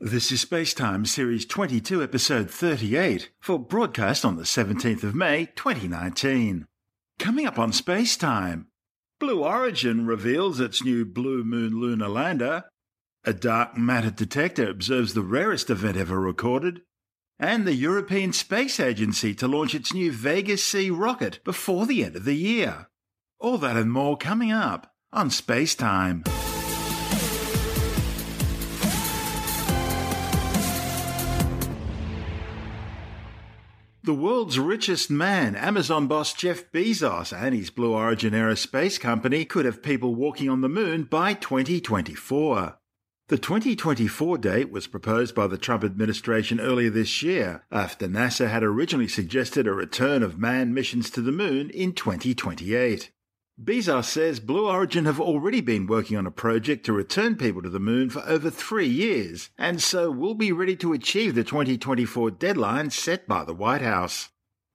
This is Spacetime Series 22, Episode 38, for broadcast on the 17th of May 2019. Coming up on Spacetime, Blue Origin reveals its new Blue Moon lunar lander, a dark matter detector observes the rarest event ever recorded, and the European Space Agency to launch its new Vega C rocket before the end of the year. All that and more coming up on Spacetime. The world's richest man, Amazon boss Jeff Bezos, and his Blue Origin Aerospace company could have people walking on the moon by 2024. The 2024 date was proposed by the Trump administration earlier this year, after NASA had originally suggested a return of manned missions to the moon in 2028. Bezos says Blue Origin have already been working on a project to return people to the moon for over three years, and so will be ready to achieve the 2024 deadline set by the White House.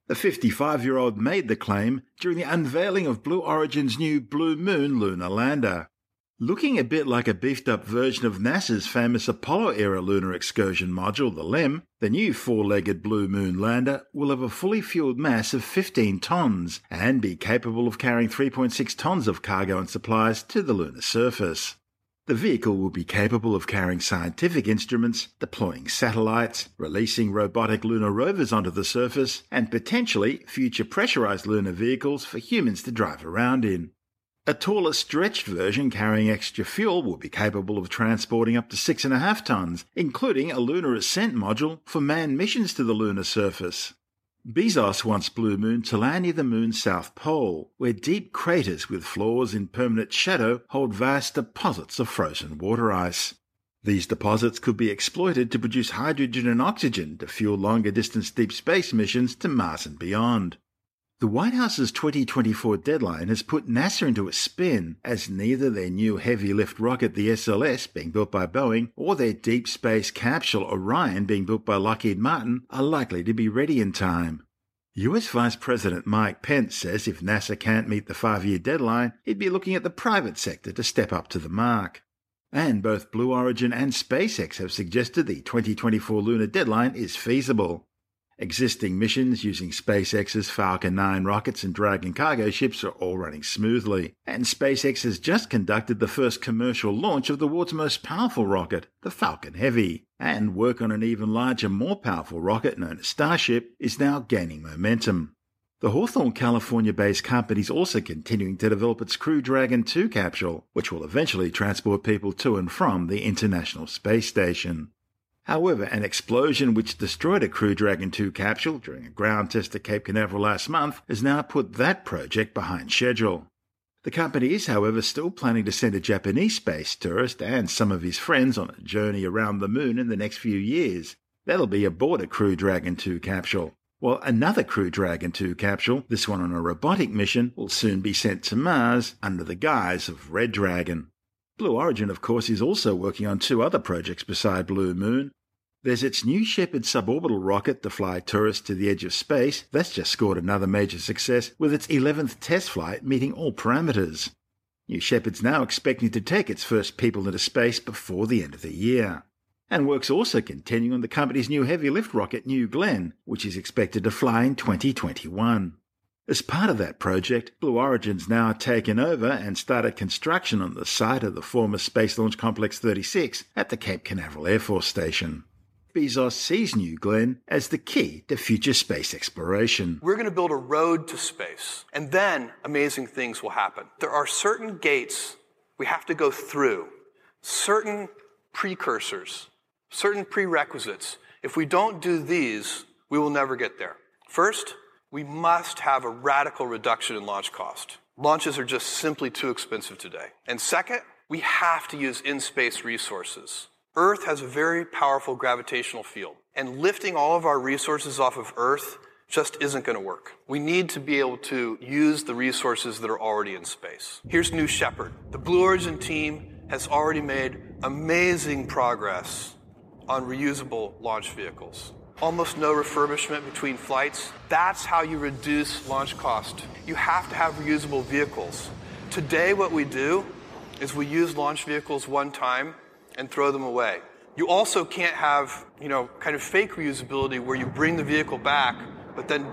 The 55 year old made the claim during the unveiling of Blue Origin's new Blue Moon lunar lander. Looking a bit like a beefed up version of NASA's famous Apollo era lunar excursion module, the LEM, the new four legged Blue Moon lander will have a fully fueled mass of 15 tons and be capable of carrying 3.6 tons of cargo and supplies to the lunar surface. The vehicle will be capable of carrying scientific instruments, deploying satellites, releasing robotic lunar rovers onto the surface, and potentially future pressurized lunar vehicles for humans to drive around in. A taller stretched version carrying extra fuel will be capable of transporting up to 6.5 tons, including a lunar ascent module for manned missions to the lunar surface. Bezos wants Blue Moon to land near the moon's south pole, where deep craters with floors in permanent shadow hold vast deposits of frozen water ice. These deposits could be exploited to produce hydrogen and oxygen to fuel longer distance deep space missions to Mars and beyond. The White House's 2024 deadline has put NASA into a spin, as neither their new heavy lift rocket, the SLS, being built by Boeing, or their deep space capsule Orion, being built by Lockheed Martin, are likely to be ready in time. US Vice President Mike Pence says if NASA can't meet the five year deadline, he'd be looking at the private sector to step up to the mark. And both Blue Origin and SpaceX have suggested the 2024 lunar deadline is feasible. Existing missions using SpaceX's Falcon 9 rockets and Dragon cargo ships are all running smoothly, and SpaceX has just conducted the first commercial launch of the world's most powerful rocket, the Falcon Heavy, and work on an even larger, more powerful rocket known as Starship is now gaining momentum. The Hawthorne, California based company is also continuing to develop its Crew Dragon 2 capsule, which will eventually transport people to and from the International Space Station. However, an explosion which destroyed a Crew Dragon 2 capsule during a ground test at Cape Canaveral last month has now put that project behind schedule. The company is, however, still planning to send a Japanese space tourist and some of his friends on a journey around the moon in the next few years. That'll be aboard a Crew Dragon 2 capsule. While another Crew Dragon 2 capsule, this one on a robotic mission, will soon be sent to Mars under the guise of Red Dragon. Blue Origin, of course, is also working on two other projects beside Blue Moon. There's its New Shepard suborbital rocket to fly tourists to the edge of space. That's just scored another major success with its 11th test flight meeting all parameters. New Shepard's now expecting to take its first people into space before the end of the year. And work's also continuing on the company's new heavy lift rocket, New Glenn, which is expected to fly in 2021. As part of that project, Blue Origin's now taken over and started construction on the site of the former Space Launch Complex 36 at the Cape Canaveral Air Force Station. Bezos sees New Glenn as the key to future space exploration. We're going to build a road to space, and then amazing things will happen. There are certain gates we have to go through, certain precursors, certain prerequisites. If we don't do these, we will never get there. First, we must have a radical reduction in launch cost. Launches are just simply too expensive today. And second, we have to use in space resources. Earth has a very powerful gravitational field, and lifting all of our resources off of Earth just isn't going to work. We need to be able to use the resources that are already in space. Here's New Shepard. The Blue Origin team has already made amazing progress on reusable launch vehicles almost no refurbishment between flights. That's how you reduce launch cost. You have to have reusable vehicles. Today, what we do is we use launch vehicles one time and throw them away. You also can't have, you know, kind of fake reusability where you bring the vehicle back, but then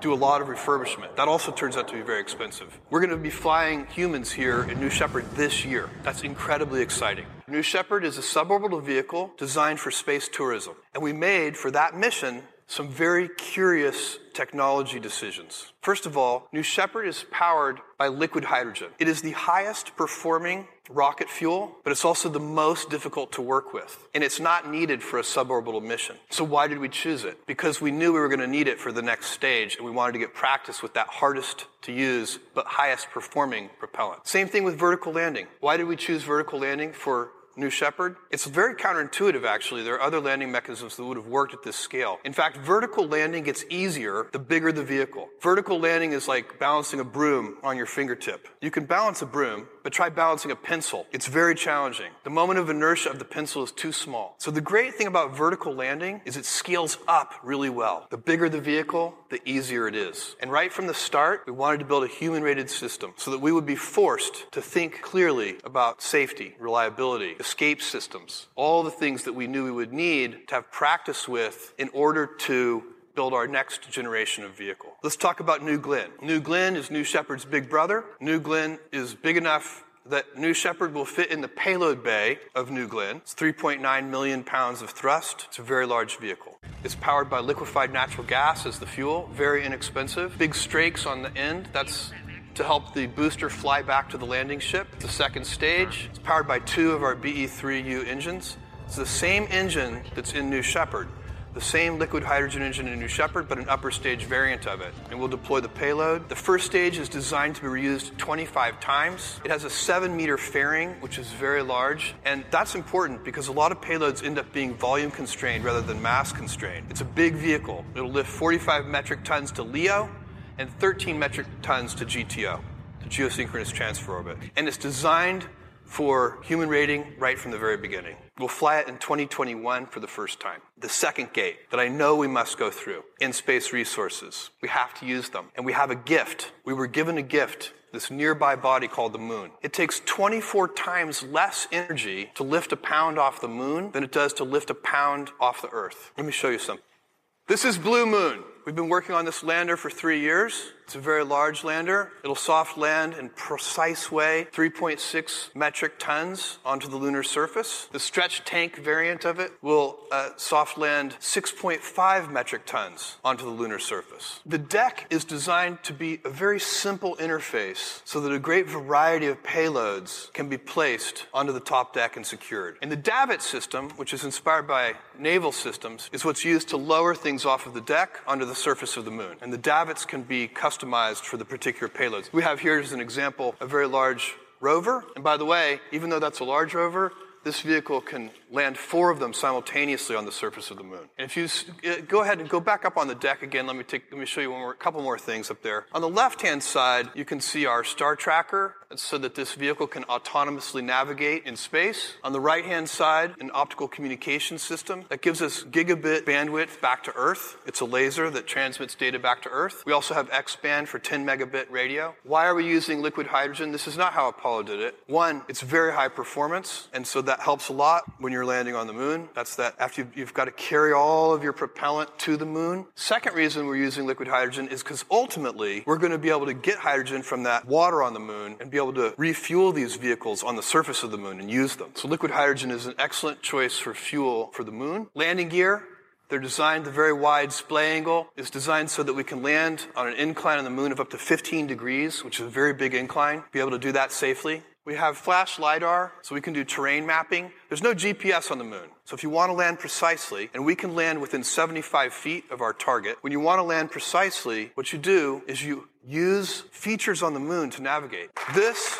do a lot of refurbishment. That also turns out to be very expensive. We're going to be flying humans here in New Shepard this year. That's incredibly exciting. New Shepard is a suborbital vehicle designed for space tourism. And we made, for that mission, some very curious technology decisions. First of all, New Shepard is powered by liquid hydrogen. It is the highest performing rocket fuel, but it's also the most difficult to work with. And it's not needed for a suborbital mission. So why did we choose it? Because we knew we were going to need it for the next stage, and we wanted to get practice with that hardest to use but highest performing propellant. Same thing with vertical landing. Why did we choose vertical landing for New Shepard. It's very counterintuitive, actually. There are other landing mechanisms that would have worked at this scale. In fact, vertical landing gets easier the bigger the vehicle. Vertical landing is like balancing a broom on your fingertip. You can balance a broom, but try balancing a pencil. It's very challenging. The moment of inertia of the pencil is too small. So the great thing about vertical landing is it scales up really well. The bigger the vehicle, the easier it is. And right from the start, we wanted to build a human rated system so that we would be forced to think clearly about safety, reliability, escape systems, all the things that we knew we would need to have practice with in order to build our next generation of vehicle. Let's talk about New Glenn. New Glenn is New Shepard's big brother. New Glenn is big enough that New Shepard will fit in the payload bay of New Glenn. It's 3.9 million pounds of thrust. It's a very large vehicle. It's powered by liquefied natural gas as the fuel, very inexpensive. Big strakes on the end. That's to help the booster fly back to the landing ship. The second stage is powered by two of our BE3U engines. It's the same engine that's in New Shepard, the same liquid hydrogen engine in New Shepard, but an upper stage variant of it. And we'll deploy the payload. The first stage is designed to be reused 25 times. It has a seven meter fairing, which is very large. And that's important because a lot of payloads end up being volume constrained rather than mass constrained. It's a big vehicle. It'll lift 45 metric tons to LEO and 13 metric tons to GTO, to geosynchronous transfer orbit. And it's designed for human rating right from the very beginning. We'll fly it in 2021 for the first time. The second gate that I know we must go through in space resources. We have to use them. And we have a gift. We were given a gift this nearby body called the moon. It takes 24 times less energy to lift a pound off the moon than it does to lift a pound off the Earth. Let me show you something. This is Blue Moon. We've been working on this lander for three years. It's a very large lander. It'll soft land in precise way, 3.6 metric tons onto the lunar surface. The stretch tank variant of it will uh, soft land 6.5 metric tons onto the lunar surface. The deck is designed to be a very simple interface so that a great variety of payloads can be placed onto the top deck and secured. And the davit system, which is inspired by naval systems, is what's used to lower things off of the deck onto the surface of the moon. And the davits can be customized for the particular payloads. We have here as an example a very large rover. And by the way, even though that's a large rover, this vehicle can land four of them simultaneously on the surface of the moon. And if you uh, go ahead and go back up on the deck again, let me take, let me show you one more, a couple more things up there. On the left-hand side, you can see our star tracker so that this vehicle can autonomously navigate in space. On the right-hand side, an optical communication system that gives us gigabit bandwidth back to Earth. It's a laser that transmits data back to Earth. We also have X-band for 10 megabit radio. Why are we using liquid hydrogen? This is not how Apollo did it. One, it's very high performance, and so that helps a lot when you're landing on the moon. That's that after you've, you've got to carry all of your propellant to the moon. Second reason we're using liquid hydrogen is because ultimately we're going to be able to get hydrogen from that water on the moon and be able to refuel these vehicles on the surface of the moon and use them. So liquid hydrogen is an excellent choice for fuel for the moon. Landing gear, they're designed, the very wide splay angle is designed so that we can land on an incline on the moon of up to 15 degrees, which is a very big incline, be able to do that safely. We have flash LiDAR, so we can do terrain mapping. There's no GPS on the moon. So if you want to land precisely, and we can land within 75 feet of our target, when you want to land precisely, what you do is you use features on the moon to navigate. This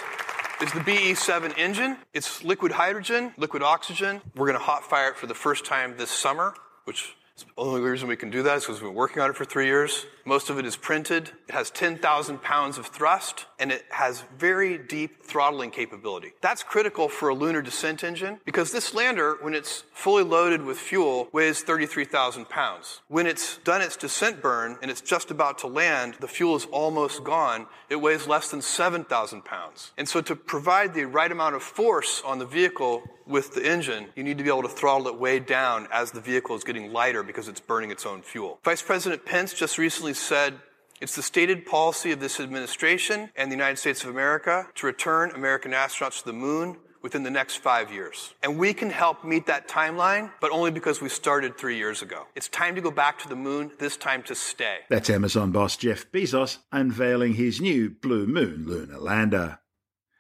is the BE7 engine. It's liquid hydrogen, liquid oxygen. We're going to hot fire it for the first time this summer, which the only reason we can do that is because we've been working on it for three years. Most of it is printed. It has 10,000 pounds of thrust, and it has very deep throttling capability. That's critical for a lunar descent engine because this lander, when it's fully loaded with fuel, weighs 33,000 pounds. When it's done its descent burn and it's just about to land, the fuel is almost gone. It weighs less than 7,000 pounds. And so to provide the right amount of force on the vehicle with the engine, you need to be able to throttle it way down as the vehicle is getting lighter because it's burning its own fuel. Vice President Pence just recently said it's the stated policy of this administration and the United States of America to return American astronauts to the moon within the next five years. And we can help meet that timeline, but only because we started three years ago. It's time to go back to the moon, this time to stay. That's Amazon boss Jeff Bezos unveiling his new Blue Moon lunar lander.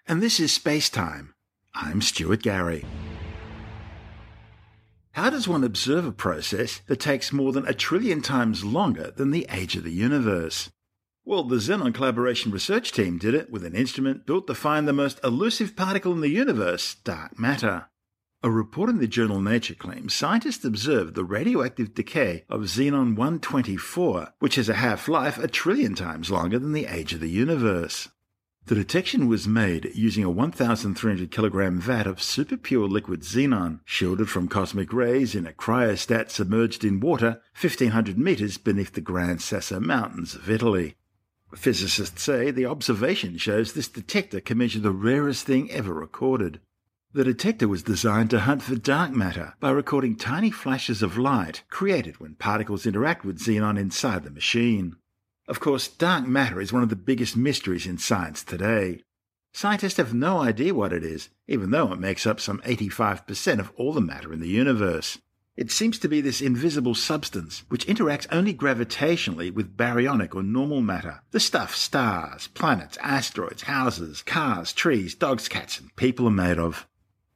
And this is Space Time. I'm Stuart Gary. How does one observe a process that takes more than a trillion times longer than the age of the universe? Well, the Xenon Collaboration Research Team did it with an instrument built to find the most elusive particle in the universe, dark matter. A report in the journal Nature claims scientists observed the radioactive decay of xenon 124, which has a half life a trillion times longer than the age of the universe. The detection was made using a 1,300 kilogram vat of super pure liquid xenon, shielded from cosmic rays in a cryostat submerged in water 1,500 meters beneath the Gran Sasso Mountains of Italy. Physicists say the observation shows this detector can measure the rarest thing ever recorded. The detector was designed to hunt for dark matter by recording tiny flashes of light created when particles interact with xenon inside the machine. Of course, dark matter is one of the biggest mysteries in science today. Scientists have no idea what it is, even though it makes up some 85% of all the matter in the universe. It seems to be this invisible substance which interacts only gravitationally with baryonic or normal matter, the stuff stars, planets, asteroids, houses, cars, trees, dogs, cats, and people are made of.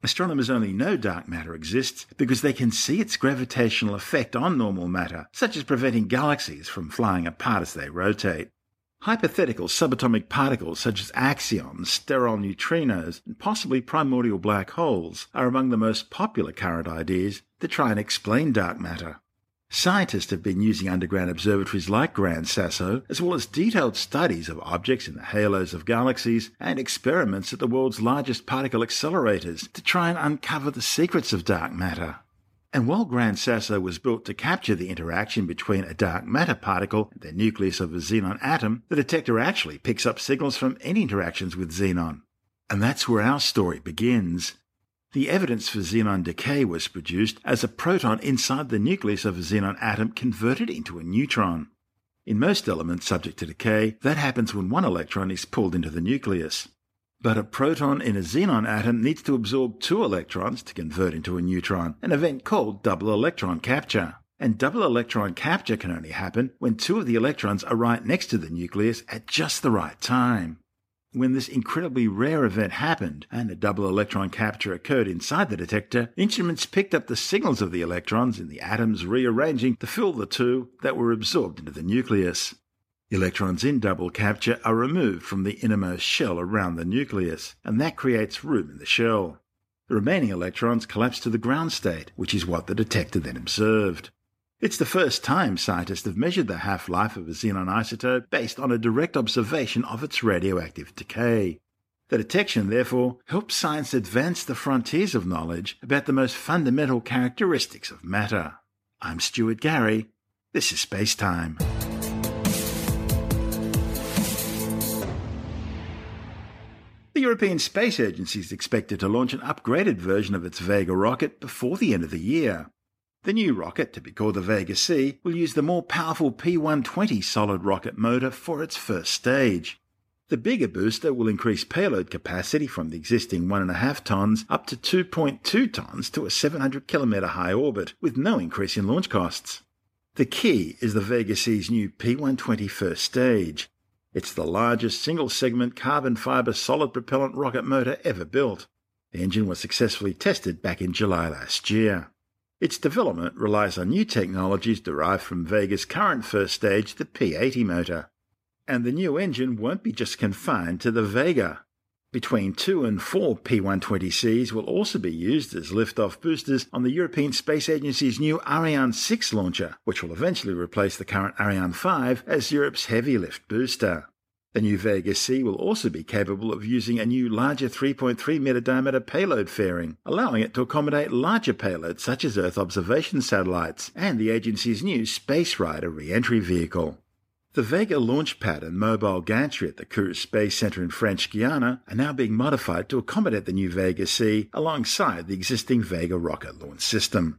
Astronomers only know dark matter exists because they can see its gravitational effect on normal matter, such as preventing galaxies from flying apart as they rotate. Hypothetical subatomic particles such as axions, sterile neutrinos, and possibly primordial black holes are among the most popular current ideas to try and explain dark matter. Scientists have been using underground observatories like Gran Sasso, as well as detailed studies of objects in the halos of galaxies and experiments at the world's largest particle accelerators to try and uncover the secrets of dark matter. And while Gran Sasso was built to capture the interaction between a dark matter particle and the nucleus of a xenon atom, the detector actually picks up signals from any interactions with xenon. And that's where our story begins. The evidence for xenon decay was produced as a proton inside the nucleus of a xenon atom converted into a neutron. In most elements subject to decay, that happens when one electron is pulled into the nucleus. But a proton in a xenon atom needs to absorb two electrons to convert into a neutron, an event called double electron capture. And double electron capture can only happen when two of the electrons are right next to the nucleus at just the right time. When this incredibly rare event happened and a double electron capture occurred inside the detector, instruments picked up the signals of the electrons in the atoms rearranging to fill the two that were absorbed into the nucleus. Electrons in double capture are removed from the innermost shell around the nucleus, and that creates room in the shell. The remaining electrons collapse to the ground state, which is what the detector then observed. It's the first time scientists have measured the half life of a xenon isotope based on a direct observation of its radioactive decay. The detection, therefore, helps science advance the frontiers of knowledge about the most fundamental characteristics of matter. I'm Stuart Gary. This is Space Time. The European Space Agency is expected to launch an upgraded version of its Vega rocket before the end of the year. The new rocket, to be called the Vega C, will use the more powerful P 120 solid rocket motor for its first stage. The bigger booster will increase payload capacity from the existing 1.5 tons up to 2.2 tons to a 700 kilometer high orbit, with no increase in launch costs. The key is the Vega C's new P 120 first stage. It's the largest single segment carbon fiber solid propellant rocket motor ever built. The engine was successfully tested back in July last year. Its development relies on new technologies derived from Vega's current first stage, the P80 motor. And the new engine won't be just confined to the Vega. Between two and four P120Cs will also be used as liftoff boosters on the European Space Agency's new Ariane 6 launcher, which will eventually replace the current Ariane 5 as Europe's heavy lift booster. The new Vega C will also be capable of using a new larger 3.3 meter diameter payload fairing, allowing it to accommodate larger payloads such as Earth observation satellites and the agency's new Space Rider re-entry vehicle. The Vega launch pad and mobile gantry at the Kourou Space Center in French Guiana are now being modified to accommodate the new Vega C alongside the existing Vega rocket launch system.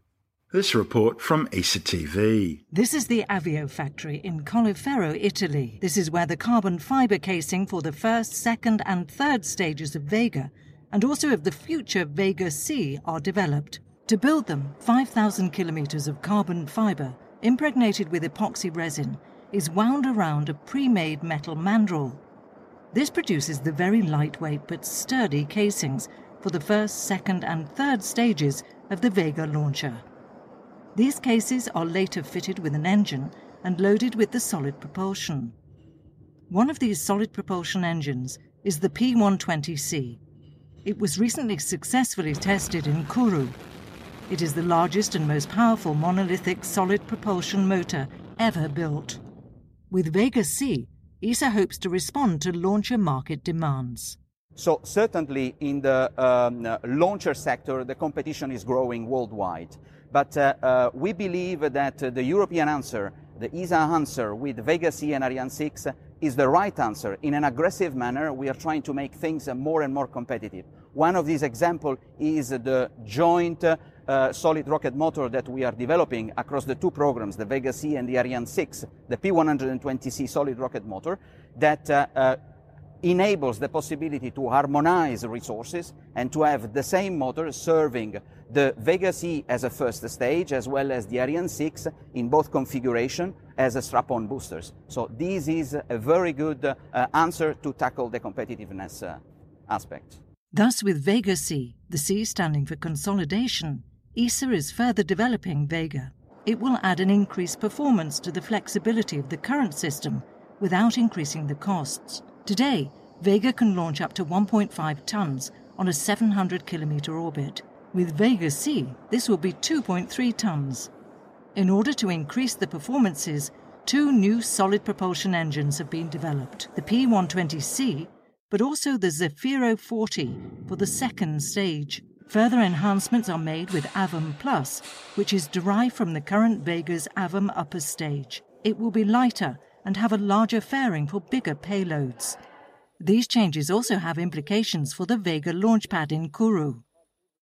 This report from ESA TV. This is the Avio factory in Colleferro, Italy. This is where the carbon fibre casing for the first, second, and third stages of Vega, and also of the future Vega C, are developed. To build them, 5,000 kilometres of carbon fibre, impregnated with epoxy resin, is wound around a pre made metal mandrel. This produces the very lightweight but sturdy casings for the first, second, and third stages of the Vega launcher. These cases are later fitted with an engine and loaded with the solid propulsion. One of these solid propulsion engines is the P 120C. It was recently successfully tested in Kourou. It is the largest and most powerful monolithic solid propulsion motor ever built. With Vega C, ESA hopes to respond to launcher market demands. So certainly in the um, launcher sector, the competition is growing worldwide. But uh, uh, we believe that uh, the European answer, the ESA answer with Vega C and Ariane 6 is the right answer. In an aggressive manner, we are trying to make things more and more competitive. One of these examples is the joint uh, solid rocket motor that we are developing across the two programs, the Vega C and the Ariane 6, the P120C solid rocket motor, that uh, uh, enables the possibility to harmonize resources and to have the same motor serving the Vega C as a first stage as well as the Ariane 6 in both configuration as a strap-on boosters. So this is a very good uh, answer to tackle the competitiveness uh, aspect. Thus, with Vega C, the C standing for consolidation, ESA is further developing Vega. It will add an increased performance to the flexibility of the current system without increasing the costs. Today, Vega can launch up to 1.5 tons on a 700 kilometer orbit. With Vega C, this will be 2.3 tons. In order to increase the performances, two new solid propulsion engines have been developed the P 120C, but also the Zefiro 40 for the second stage. Further enhancements are made with AVUM Plus, which is derived from the current Vega's AVUM upper stage. It will be lighter and have a larger fairing for bigger payloads. These changes also have implications for the Vega launch pad in Kourou.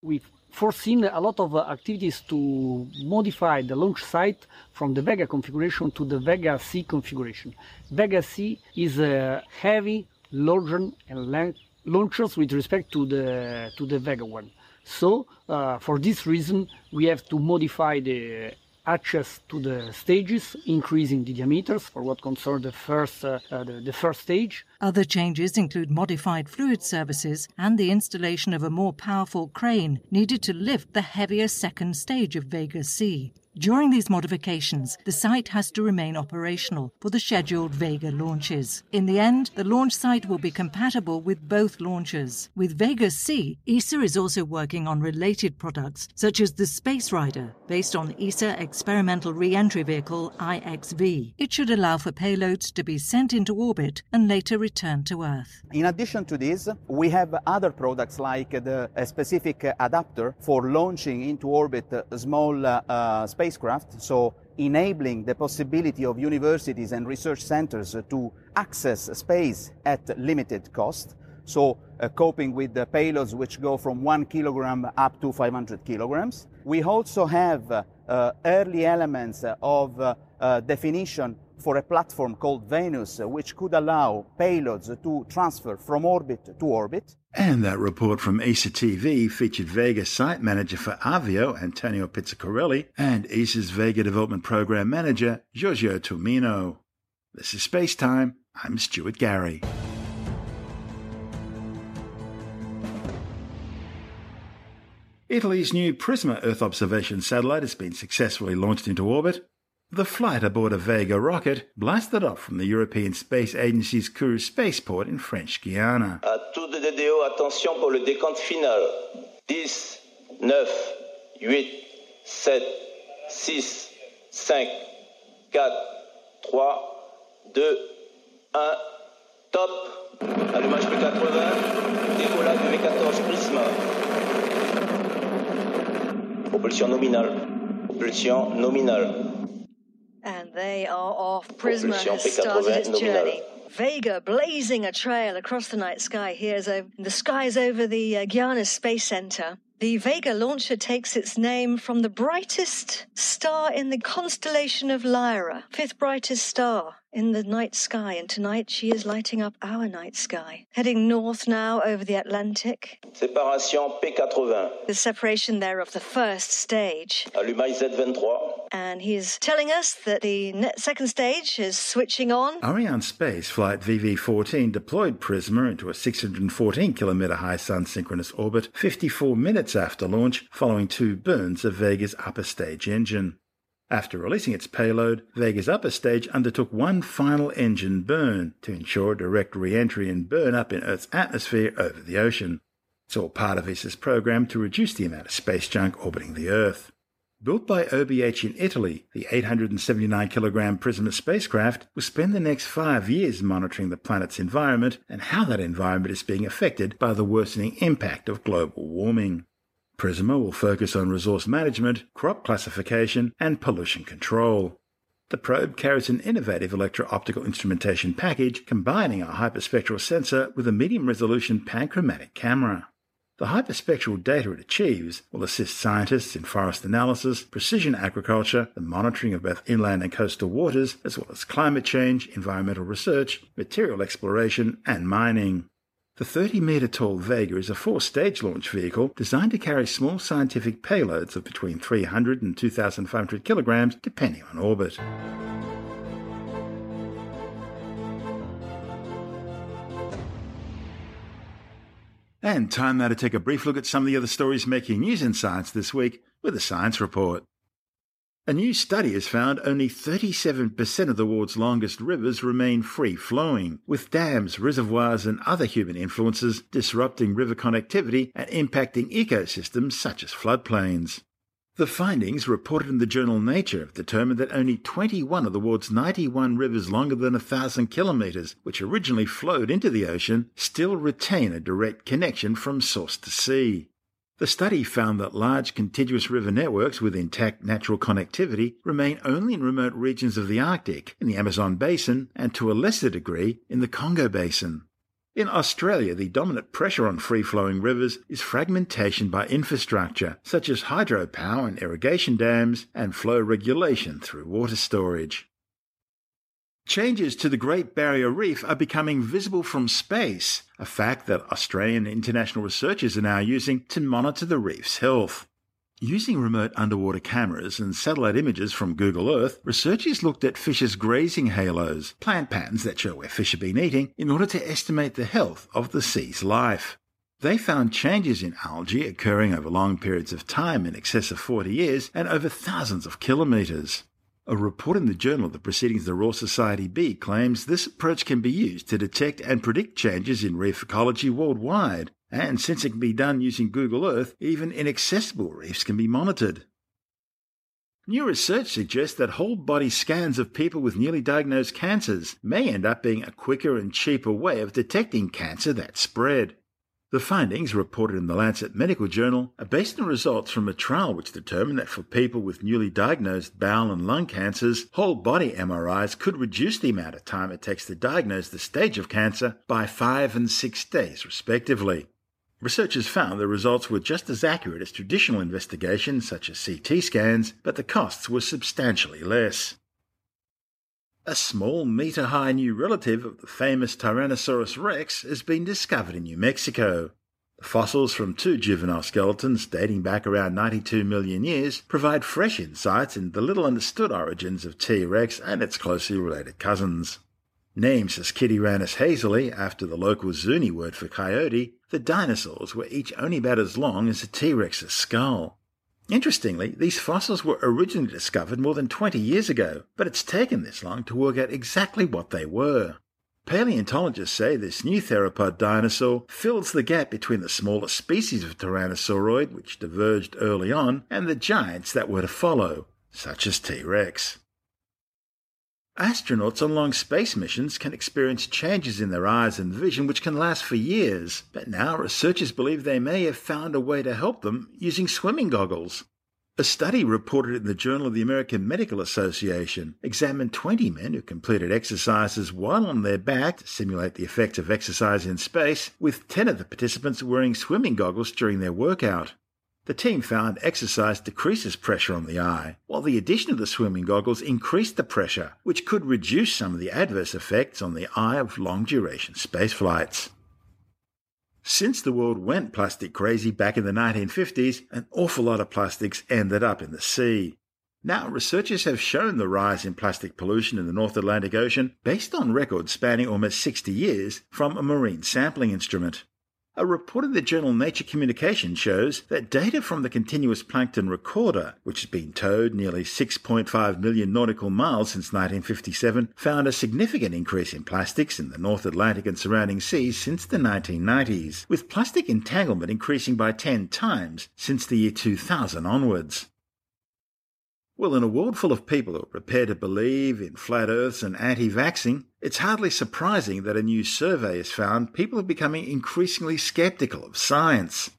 We've foreseen a lot of activities to modify the launch site from the Vega configuration to the Vega C configuration. Vega C is a heavy, larger and launchers with respect to the to the Vega one. So uh, for this reason, we have to modify the hatches to the stages, increasing the diameters for what concerns the first uh, uh, the, the, first stage. Other changes include modified fluid services and the installation of a more powerful crane needed to lift the heavier second stage of Vega C. During these modifications, the site has to remain operational for the scheduled Vega launches. In the end, the launch site will be compatible with both launchers. With Vega C, ESA is also working on related products, such as the Space Rider, based on ESA Experimental Re-Entry Vehicle IXV. It should allow for payloads to be sent into orbit and later returned to Earth. In addition to this, we have other products like the specific adapter for launching into orbit small uh, space spacecraft, so enabling the possibility of universities and research centers to access space at limited cost. So uh, coping with the payloads which go from one kilogram up to 500 kilograms. We also have uh, uh, early elements of uh, uh, definition for a platform called Venus, uh, which could allow payloads to transfer from orbit to orbit. And that report from ESA TV featured Vega site manager for Avio, Antonio Pizzacarelli, and ESA's Vega development program manager, Giorgio Tumino. This is Space Time. I'm Stuart Gary. Italy's new Prisma Earth observation satellite has been successfully launched into orbit. The flight aboard a Vega rocket blasted off from the European Space Agency's Kourou spaceport in French Guiana. À tout de DDO, attention pour le décompte final. 10, 9, 8, 7, 6, 5, 4, 3, 2, 1, top. Allumage P80, décollage du V14 Prisma. Propulsion nominale. Propulsion nominale. And they are off. Prisma has started its journey. Vega blazing a trail across the night sky here as the skies over the uh, Guiana Space Center. The Vega launcher takes its name from the brightest star in the constellation of Lyra, fifth brightest star in the night sky, and tonight she is lighting up our night sky. Heading north now over the Atlantic. Séparation P80. The separation there of the first stage. Allumage Z23. And he's telling us that the second stage is switching on. Arianespace Flight VV14 deployed Prisma into a 614 kilometre high sun synchronous orbit 54 minutes after launch, following two burns of Vega's upper stage engine. After releasing its payload, Vega's upper stage undertook one final engine burn to ensure direct re-entry and burn up in Earth's atmosphere over the ocean. It's all part of ESA's program to reduce the amount of space junk orbiting the Earth. Built by OBH in Italy, the 879 kilogram Prisma spacecraft will spend the next five years monitoring the planet's environment and how that environment is being affected by the worsening impact of global warming. Prisma will focus on resource management, crop classification, and pollution control. The probe carries an innovative electro-optical instrumentation package combining a hyperspectral sensor with a medium-resolution panchromatic camera. The hyperspectral data it achieves will assist scientists in forest analysis, precision agriculture, the monitoring of both inland and coastal waters, as well as climate change, environmental research, material exploration, and mining. The 30 metre tall Vega is a four stage launch vehicle designed to carry small scientific payloads of between 300 and 2,500 kilograms, depending on orbit. And time now to take a brief look at some of the other stories making news in science this week with a science report. A new study has found only 37% of the world's longest rivers remain free flowing, with dams, reservoirs, and other human influences disrupting river connectivity and impacting ecosystems such as floodplains. The findings, reported in the journal Nature, determined that only 21 of the world's 91 rivers longer than 1,000 kilometres, which originally flowed into the ocean, still retain a direct connection from source to sea. The study found that large contiguous river networks with intact natural connectivity remain only in remote regions of the Arctic, in the Amazon basin, and to a lesser degree in the Congo basin. In Australia, the dominant pressure on free flowing rivers is fragmentation by infrastructure, such as hydropower and irrigation dams, and flow regulation through water storage. Changes to the Great Barrier Reef are becoming visible from space, a fact that Australian international researchers are now using to monitor the reef's health. Using remote underwater cameras and satellite images from Google Earth, researchers looked at fish's grazing halos, plant patterns that show where fish have been eating, in order to estimate the health of the sea's life. They found changes in algae occurring over long periods of time in excess of 40 years and over thousands of kilometres. A report in the Journal of the Proceedings of the Royal Society B claims this approach can be used to detect and predict changes in reef ecology worldwide, and since it can be done using Google Earth, even inaccessible reefs can be monitored. New research suggests that whole body scans of people with newly diagnosed cancers may end up being a quicker and cheaper way of detecting cancer that's spread. The findings, reported in the Lancet Medical Journal, are based on results from a trial which determined that for people with newly diagnosed bowel and lung cancers, whole body MRIs could reduce the amount of time it takes to diagnose the stage of cancer by five and six days, respectively. Researchers found the results were just as accurate as traditional investigations such as CT scans, but the costs were substantially less. A small meter high new relative of the famous Tyrannosaurus rex has been discovered in New Mexico. The fossils from two juvenile skeletons dating back around 92 million years provide fresh insights into the little understood origins of T. rex and its closely related cousins. Named as Suskityrannus hazelae after the local Zuni word for coyote, the dinosaurs were each only about as long as a T. rex's skull. Interestingly, these fossils were originally discovered more than 20 years ago, but it's taken this long to work out exactly what they were. Paleontologists say this new theropod dinosaur fills the gap between the smaller species of Tyrannosauroid, which diverged early on, and the giants that were to follow, such as T. rex. Astronauts on long space missions can experience changes in their eyes and vision which can last for years, but now researchers believe they may have found a way to help them using swimming goggles. A study reported in the Journal of the American Medical Association examined 20 men who completed exercises while on their back to simulate the effects of exercise in space, with 10 of the participants wearing swimming goggles during their workout. The team found exercise decreases pressure on the eye, while the addition of the swimming goggles increased the pressure, which could reduce some of the adverse effects on the eye of long duration space flights. Since the world went plastic crazy back in the 1950s, an awful lot of plastics ended up in the sea. Now, researchers have shown the rise in plastic pollution in the North Atlantic Ocean based on records spanning almost 60 years from a marine sampling instrument. A report in the journal Nature Communication shows that data from the Continuous Plankton Recorder, which has been towed nearly 6.5 million nautical miles since 1957, found a significant increase in plastics in the North Atlantic and surrounding seas since the 1990s, with plastic entanglement increasing by 10 times since the year 2000 onwards. Well, in a world full of people who are prepared to believe in flat earths and anti vaxxing, it's hardly surprising that a new survey has found people are becoming increasingly skeptical of science.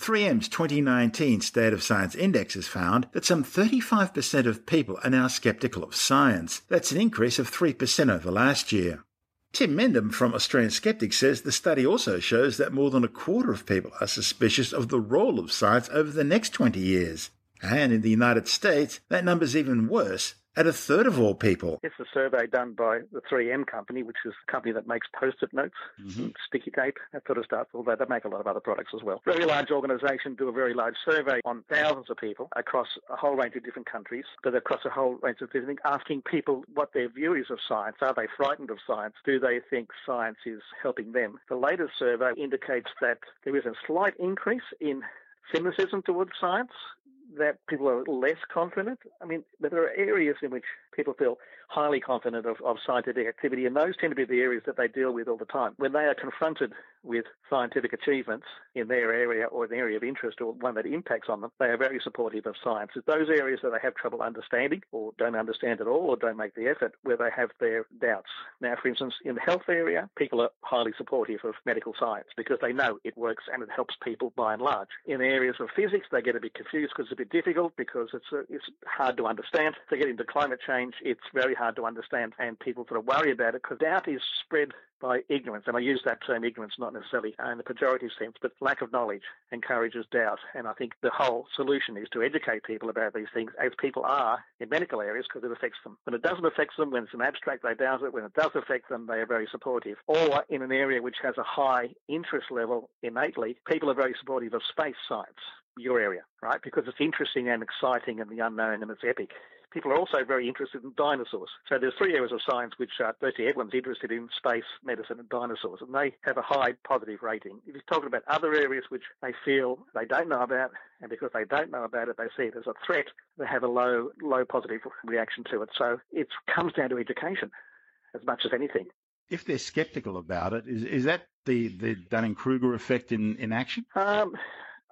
3M's 2019 State of Science Index has found that some 35% of people are now skeptical of science. That's an increase of 3% over last year. Tim Mendham from Australian Skeptics says the study also shows that more than a quarter of people are suspicious of the role of science over the next 20 years. And in the United States, that number's even worse at a third of all people. It's a survey done by the 3M company, which is the company that makes post-it notes, mm-hmm. sticky tape, that sort of stuff, although they make a lot of other products as well. Very large organisation do a very large survey on thousands of people across a whole range of different countries, but across a whole range of different things, asking people what their view is of science. Are they frightened of science? Do they think science is helping them? The latest survey indicates that there is a slight increase in cynicism towards science that people are less confident. I mean, there are areas in which people feel highly confident of, of scientific activity, and those tend to be the areas that they deal with all the time. When they are confronted with scientific achievements in their area or an area of interest or one that impacts on them, they are very supportive of science. It's those areas that they have trouble understanding or don't understand at all or don't make the effort where they have their doubts. Now, for instance, in the health area, people are highly supportive of medical science because they know it works and it helps people by and large. In areas of physics, they get a bit confused because it's a bit difficult because it's, a, it's hard to understand. They get into climate change, it's very hard to understand, and people sort of worry about it because doubt is spread by ignorance. And I use that term ignorance not necessarily in the pejorative sense, but lack of knowledge encourages doubt. And I think the whole solution is to educate people about these things as people are in medical areas because it affects them. When it doesn't affect them, when it's an abstract, they doubt it. When it does affect them, they are very supportive. Or in an area which has a high interest level innately, people are very supportive of space science your area, right? Because it's interesting and exciting and the unknown and it's epic people are also very interested in dinosaurs. So there's three areas of science which uh, virtually everyone's interested in, space, medicine and dinosaurs, and they have a high positive rating. If you're talking about other areas which they feel they don't know about, and because they don't know about it, they see it as a threat, they have a low, low positive reaction to it. So it comes down to education as much as anything. If they're skeptical about it, is, is that the, the Dunning-Kruger effect in, in action? Um,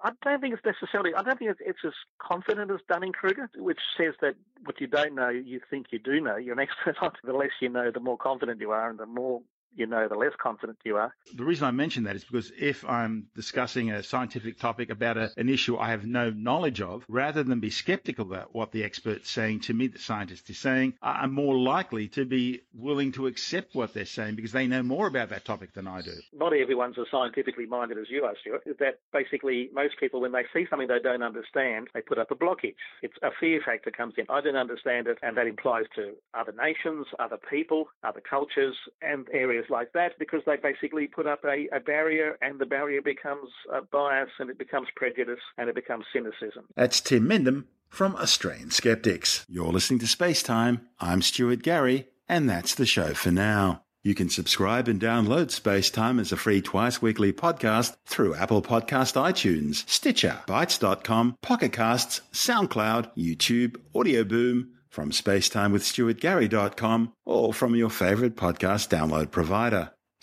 I don't think it's necessarily. I don't think it's, it's as confident as Dunning Kruger, which says that what you don't know, you think you do know. You're an expert. The less you know, the more confident you are, and the more you know, the less confident you are. The reason I mention that is because if I'm discussing a scientific topic about a, an issue I have no knowledge of, rather than be skeptical about what the expert's saying to me, the scientist is saying, I'm more likely to be willing to accept what they're saying because they know more about that topic than I do. Not everyone's as scientifically minded as you are, Stuart. That basically most people, when they see something they don't understand, they put up a blockage. It's a fear factor comes in. I don't understand it, and that implies to other nations, other people, other cultures, and areas like that because they basically put up a, a barrier and the barrier becomes a bias and it becomes prejudice and it becomes cynicism. That's Tim Mendham from Australian Skeptics. You're listening to Space Time. I'm Stuart Gary, and that's the show for now. You can subscribe and download Space Time as a free twice weekly podcast through Apple Podcast iTunes, Stitcher, Bitesz.com, Pocket Casts, SoundCloud, YouTube, Audio Boom, from spacetimewithstuartgary.com or from your favorite podcast download provider.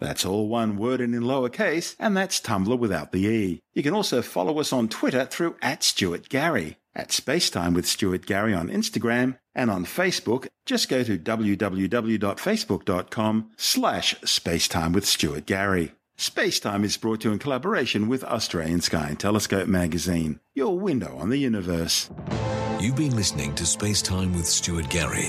That's all one word and in lowercase, and that's Tumblr without the E. You can also follow us on Twitter through at Stuart Gary. At Spacetime with Stuart Gary on Instagram and on Facebook, just go to www.facebook.com slash spacetime with Stuart Gary. Spacetime is brought to you in collaboration with Australian Sky and Telescope magazine, your window on the universe. You've been listening to Spacetime with Stuart Gary.